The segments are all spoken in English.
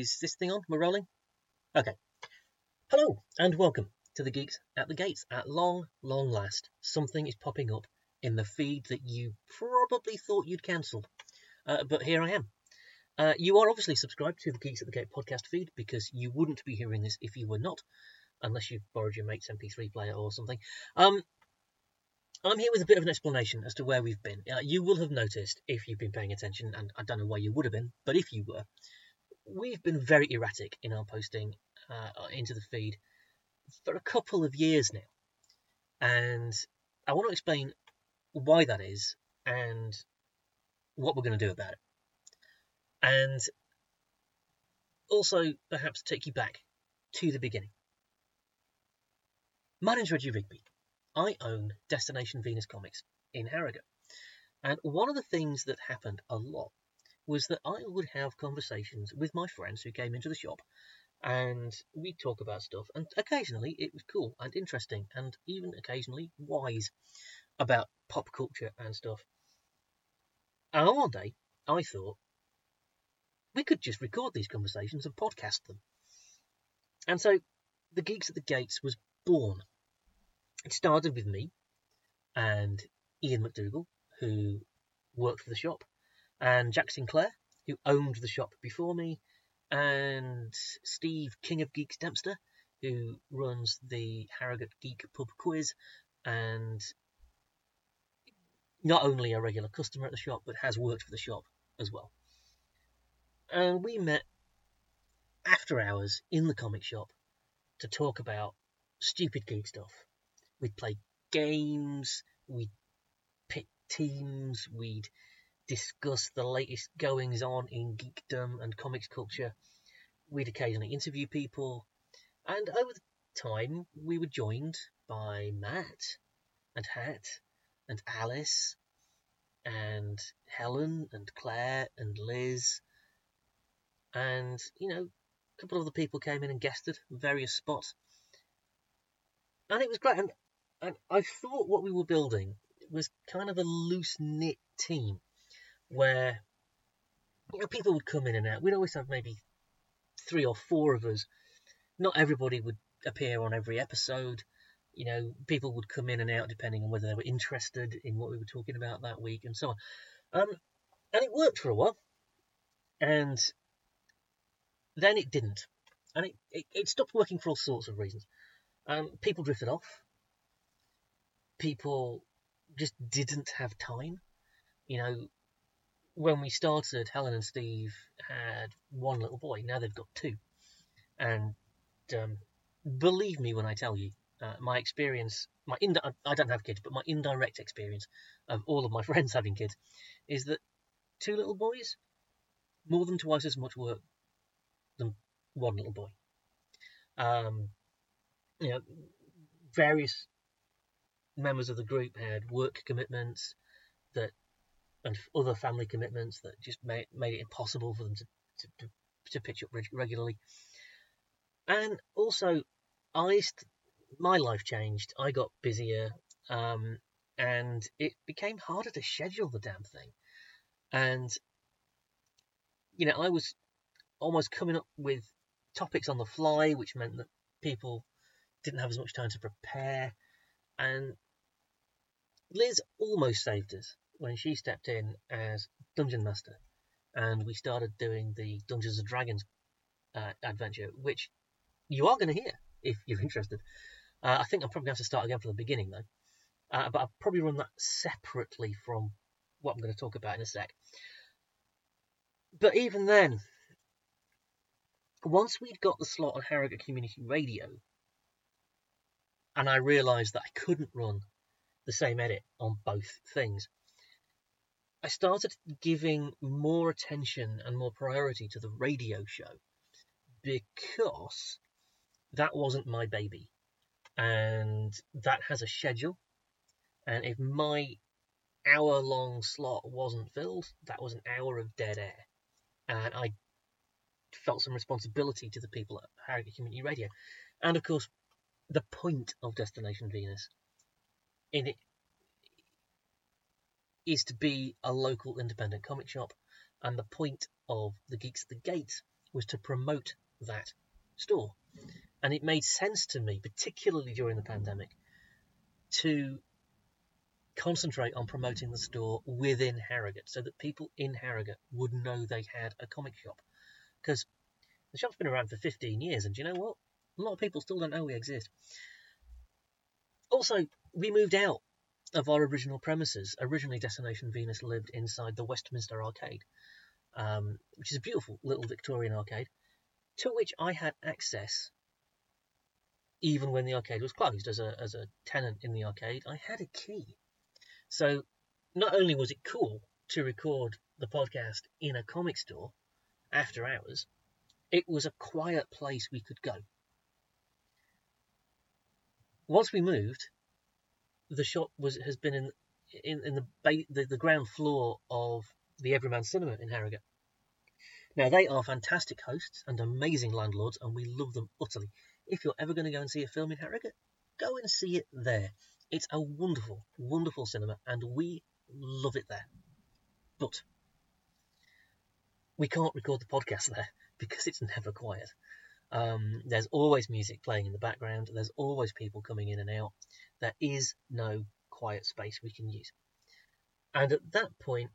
Is this thing on? We're rolling? Okay. Hello, and welcome to the Geeks at the Gates. At long, long last, something is popping up in the feed that you probably thought you'd cancelled. Uh, but here I am. Uh, you are obviously subscribed to the Geeks at the Gate podcast feed because you wouldn't be hearing this if you were not, unless you borrowed your mate's MP3 player or something. Um, I'm here with a bit of an explanation as to where we've been. Uh, you will have noticed, if you've been paying attention, and I don't know why you would have been, but if you were, we've been very erratic in our posting uh, into the feed for a couple of years now. And I want to explain why that is and what we're going to do about it. And also, perhaps, take you back to the beginning. My name's Reggie Rigby. I own Destination Venus Comics in Harrogate. And one of the things that happened a lot was that I would have conversations with my friends who came into the shop and we'd talk about stuff. And occasionally it was cool and interesting and even occasionally wise about pop culture and stuff. And one day I thought we could just record these conversations and podcast them. And so the Geeks at the Gates was born it started with me and Ian McDougall, who worked for the shop, and Jack Sinclair, who owned the shop before me, and Steve, King of Geeks Dempster, who runs the Harrogate Geek Pub Quiz, and not only a regular customer at the shop, but has worked for the shop as well. And we met after hours in the comic shop to talk about stupid geek stuff We'd play games, we'd pick teams, we'd discuss the latest goings on in geekdom and comics culture. We'd occasionally interview people, and over time we were joined by Matt and Hat and Alice and Helen and Claire and Liz. And you know a couple of other people came in and guested various spots. And it was great and and I thought what we were building was kind of a loose knit team where you know people would come in and out. We'd always have maybe three or four of us. Not everybody would appear on every episode. You know, people would come in and out depending on whether they were interested in what we were talking about that week and so on. Um, and it worked for a while, and then it didn't, and it, it, it stopped working for all sorts of reasons. Um, people drifted off people just didn't have time. You know, when we started, Helen and Steve had one little boy. Now they've got two. And um, believe me when I tell you, uh, my experience, my ind- I don't have kids, but my indirect experience of all of my friends having kids is that two little boys, more than twice as much work than one little boy. Um, you know, various members of the group had work commitments that and other family commitments that just made, made it impossible for them to, to, to, to pitch up regularly. And also, I my life changed. I got busier, um, and it became harder to schedule the damn thing. And you know, I was almost coming up with topics on the fly, which meant that people didn't have as much time to prepare. And Liz almost saved us when she stepped in as Dungeon Master, and we started doing the Dungeons and Dragons uh, adventure, which you are going to hear if you're interested. Uh, I think I'm probably going to have to start again from the beginning though, uh, but I'll probably run that separately from what I'm going to talk about in a sec. But even then, once we'd got the slot on Harrogate Community Radio, and I realised that I couldn't run the same edit on both things. I started giving more attention and more priority to the radio show because that wasn't my baby and that has a schedule. And if my hour long slot wasn't filled, that was an hour of dead air. And I felt some responsibility to the people at Harrogate Community Radio. And of course, the point of Destination Venus in it is to be a local independent comic shop, and the point of the Geeks at the Gate was to promote that store. And it made sense to me, particularly during the pandemic, to concentrate on promoting the store within Harrogate so that people in Harrogate would know they had a comic shop. Because the shop's been around for 15 years, and do you know what? A lot of people still don't know we exist. Also, we moved out of our original premises. Originally, Destination Venus lived inside the Westminster Arcade, um, which is a beautiful little Victorian arcade, to which I had access even when the arcade was closed. As a, as a tenant in the arcade, I had a key. So not only was it cool to record the podcast in a comic store after hours, it was a quiet place we could go. Once we moved, the shop was has been in in, in the, ba- the the ground floor of the Everyman Cinema in Harrogate. Now they are fantastic hosts and amazing landlords, and we love them utterly. If you're ever going to go and see a film in Harrogate, go and see it there. It's a wonderful, wonderful cinema, and we love it there. But we can't record the podcast there because it's never quiet. Um, there's always music playing in the background. There's always people coming in and out. There is no quiet space we can use. And at that point,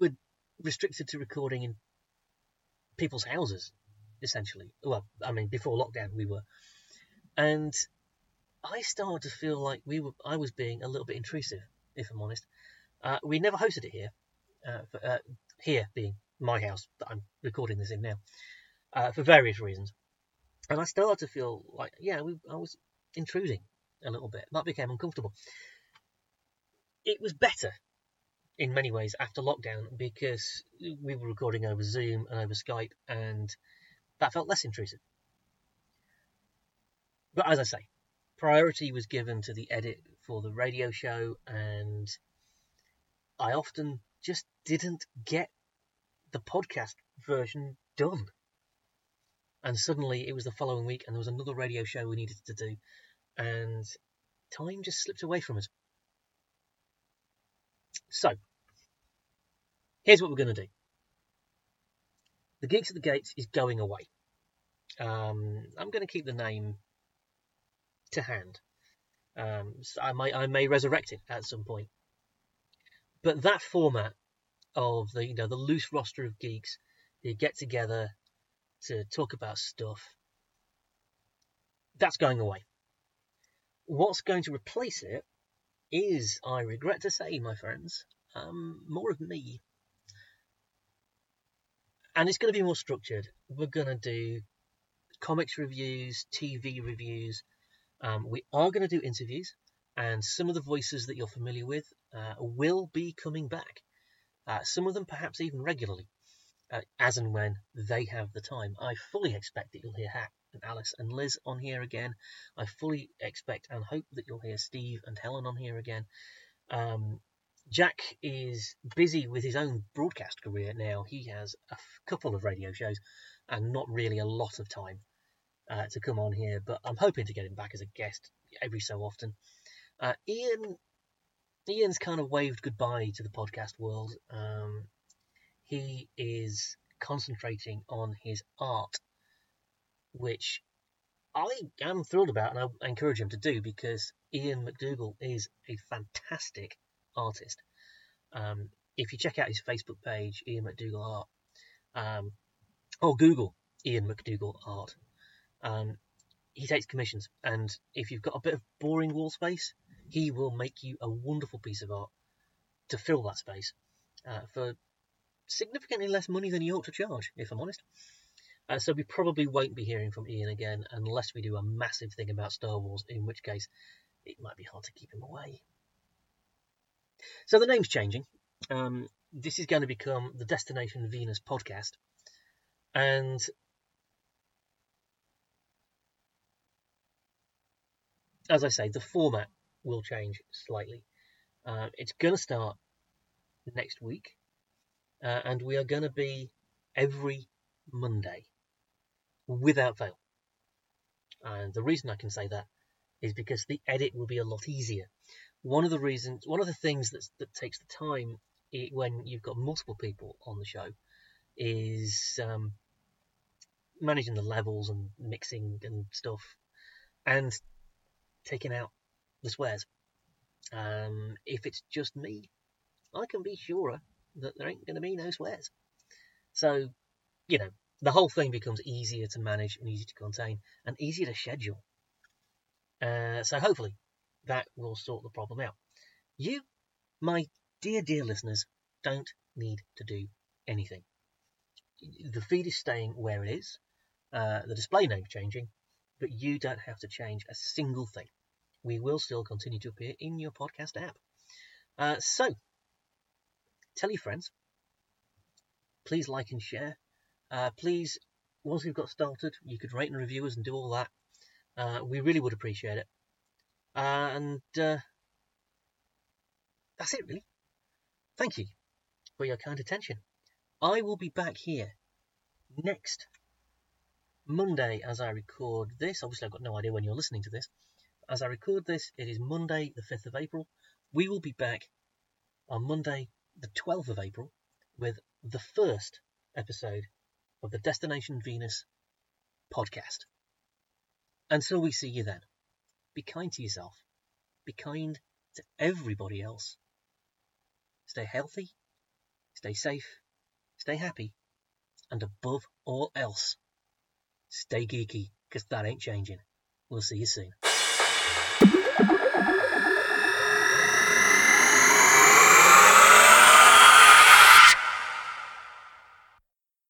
we're restricted to recording in people's houses, essentially. Well, I mean, before lockdown, we were. And I started to feel like we were. I was being a little bit intrusive, if I'm honest. Uh, we never hosted it here, uh, for, uh, here being my house that I'm recording this in now, uh, for various reasons. And I started to feel like, yeah, we, I was intruding a little bit. That became uncomfortable. It was better in many ways after lockdown because we were recording over Zoom and over Skype, and that felt less intrusive. But as I say, priority was given to the edit for the radio show, and I often just didn't get the podcast version done. And suddenly it was the following week, and there was another radio show we needed to do, and time just slipped away from us. So, here's what we're going to do The Geeks at the Gates is going away. Um, I'm going to keep the name to hand. Um, so I may I may resurrect it at some point. But that format of the you know the loose roster of geeks who get together to talk about stuff that's going away. What's going to replace it is, I regret to say, my friends, um, more of me. And it's going to be more structured. We're going to do comics reviews, TV reviews, um, we are going to do interviews, and some of the voices that you're familiar with uh, will be coming back. Uh, some of them perhaps even regularly, uh, as and when they have the time. I fully expect that you'll hear Hack and Alice and Liz on here again. I fully expect and hope that you'll hear Steve and Helen on here again. Um, Jack is busy with his own broadcast career now. He has a f- couple of radio shows and not really a lot of time uh, to come on here, but I'm hoping to get him back as a guest every so often. Uh, Ian, Ian's kind of waved goodbye to the podcast world. Um, he is concentrating on his art, which I am thrilled about, and I encourage him to do because Ian McDougall is a fantastic artist. Um, if you check out his Facebook page, Ian McDougall Art, um, or Google Ian McDougall Art, um, he takes commissions, and if you've got a bit of boring wall space, he will make you a wonderful piece of art to fill that space uh, for significantly less money than you ought to charge, if I'm honest. Uh, so we probably won't be hearing from Ian again unless we do a massive thing about Star Wars, in which case it might be hard to keep him away. So the name's changing. Um, this is going to become the Destination Venus podcast, and as I say, the format will change slightly. Uh, it's going to start next week, uh, and we are going to be every Monday without fail. And the reason I can say that is because the edit will be a lot easier. One of the reasons, one of the things that's, that takes the time it, when you've got multiple people on the show is um, managing the levels and mixing and stuff, and taking out the swears. Um, if it's just me, I can be surer that there ain't going to be no swears. So, you know, the whole thing becomes easier to manage and easier to contain and easier to schedule. Uh, so hopefully that will sort the problem out. You, my dear, dear listeners, don't need to do anything. The feed is staying where it is, uh, the display name changing, but you don't have to change a single thing. We will still continue to appear in your podcast app. Uh, so, tell your friends. Please like and share. Uh, please, once we've got started, you could rate and review us and do all that. Uh, we really would appreciate it. Uh, and uh, that's it, really. Thank you for your kind attention. I will be back here next Monday as I record this. Obviously, I've got no idea when you're listening to this. As I record this, it is Monday, the 5th of April. We will be back on Monday, the 12th of April, with the first episode of the Destination Venus podcast. Until we see you then, be kind to yourself, be kind to everybody else. Stay healthy, stay safe, stay happy, and above all else, stay geeky, because that ain't changing. We'll see you soon.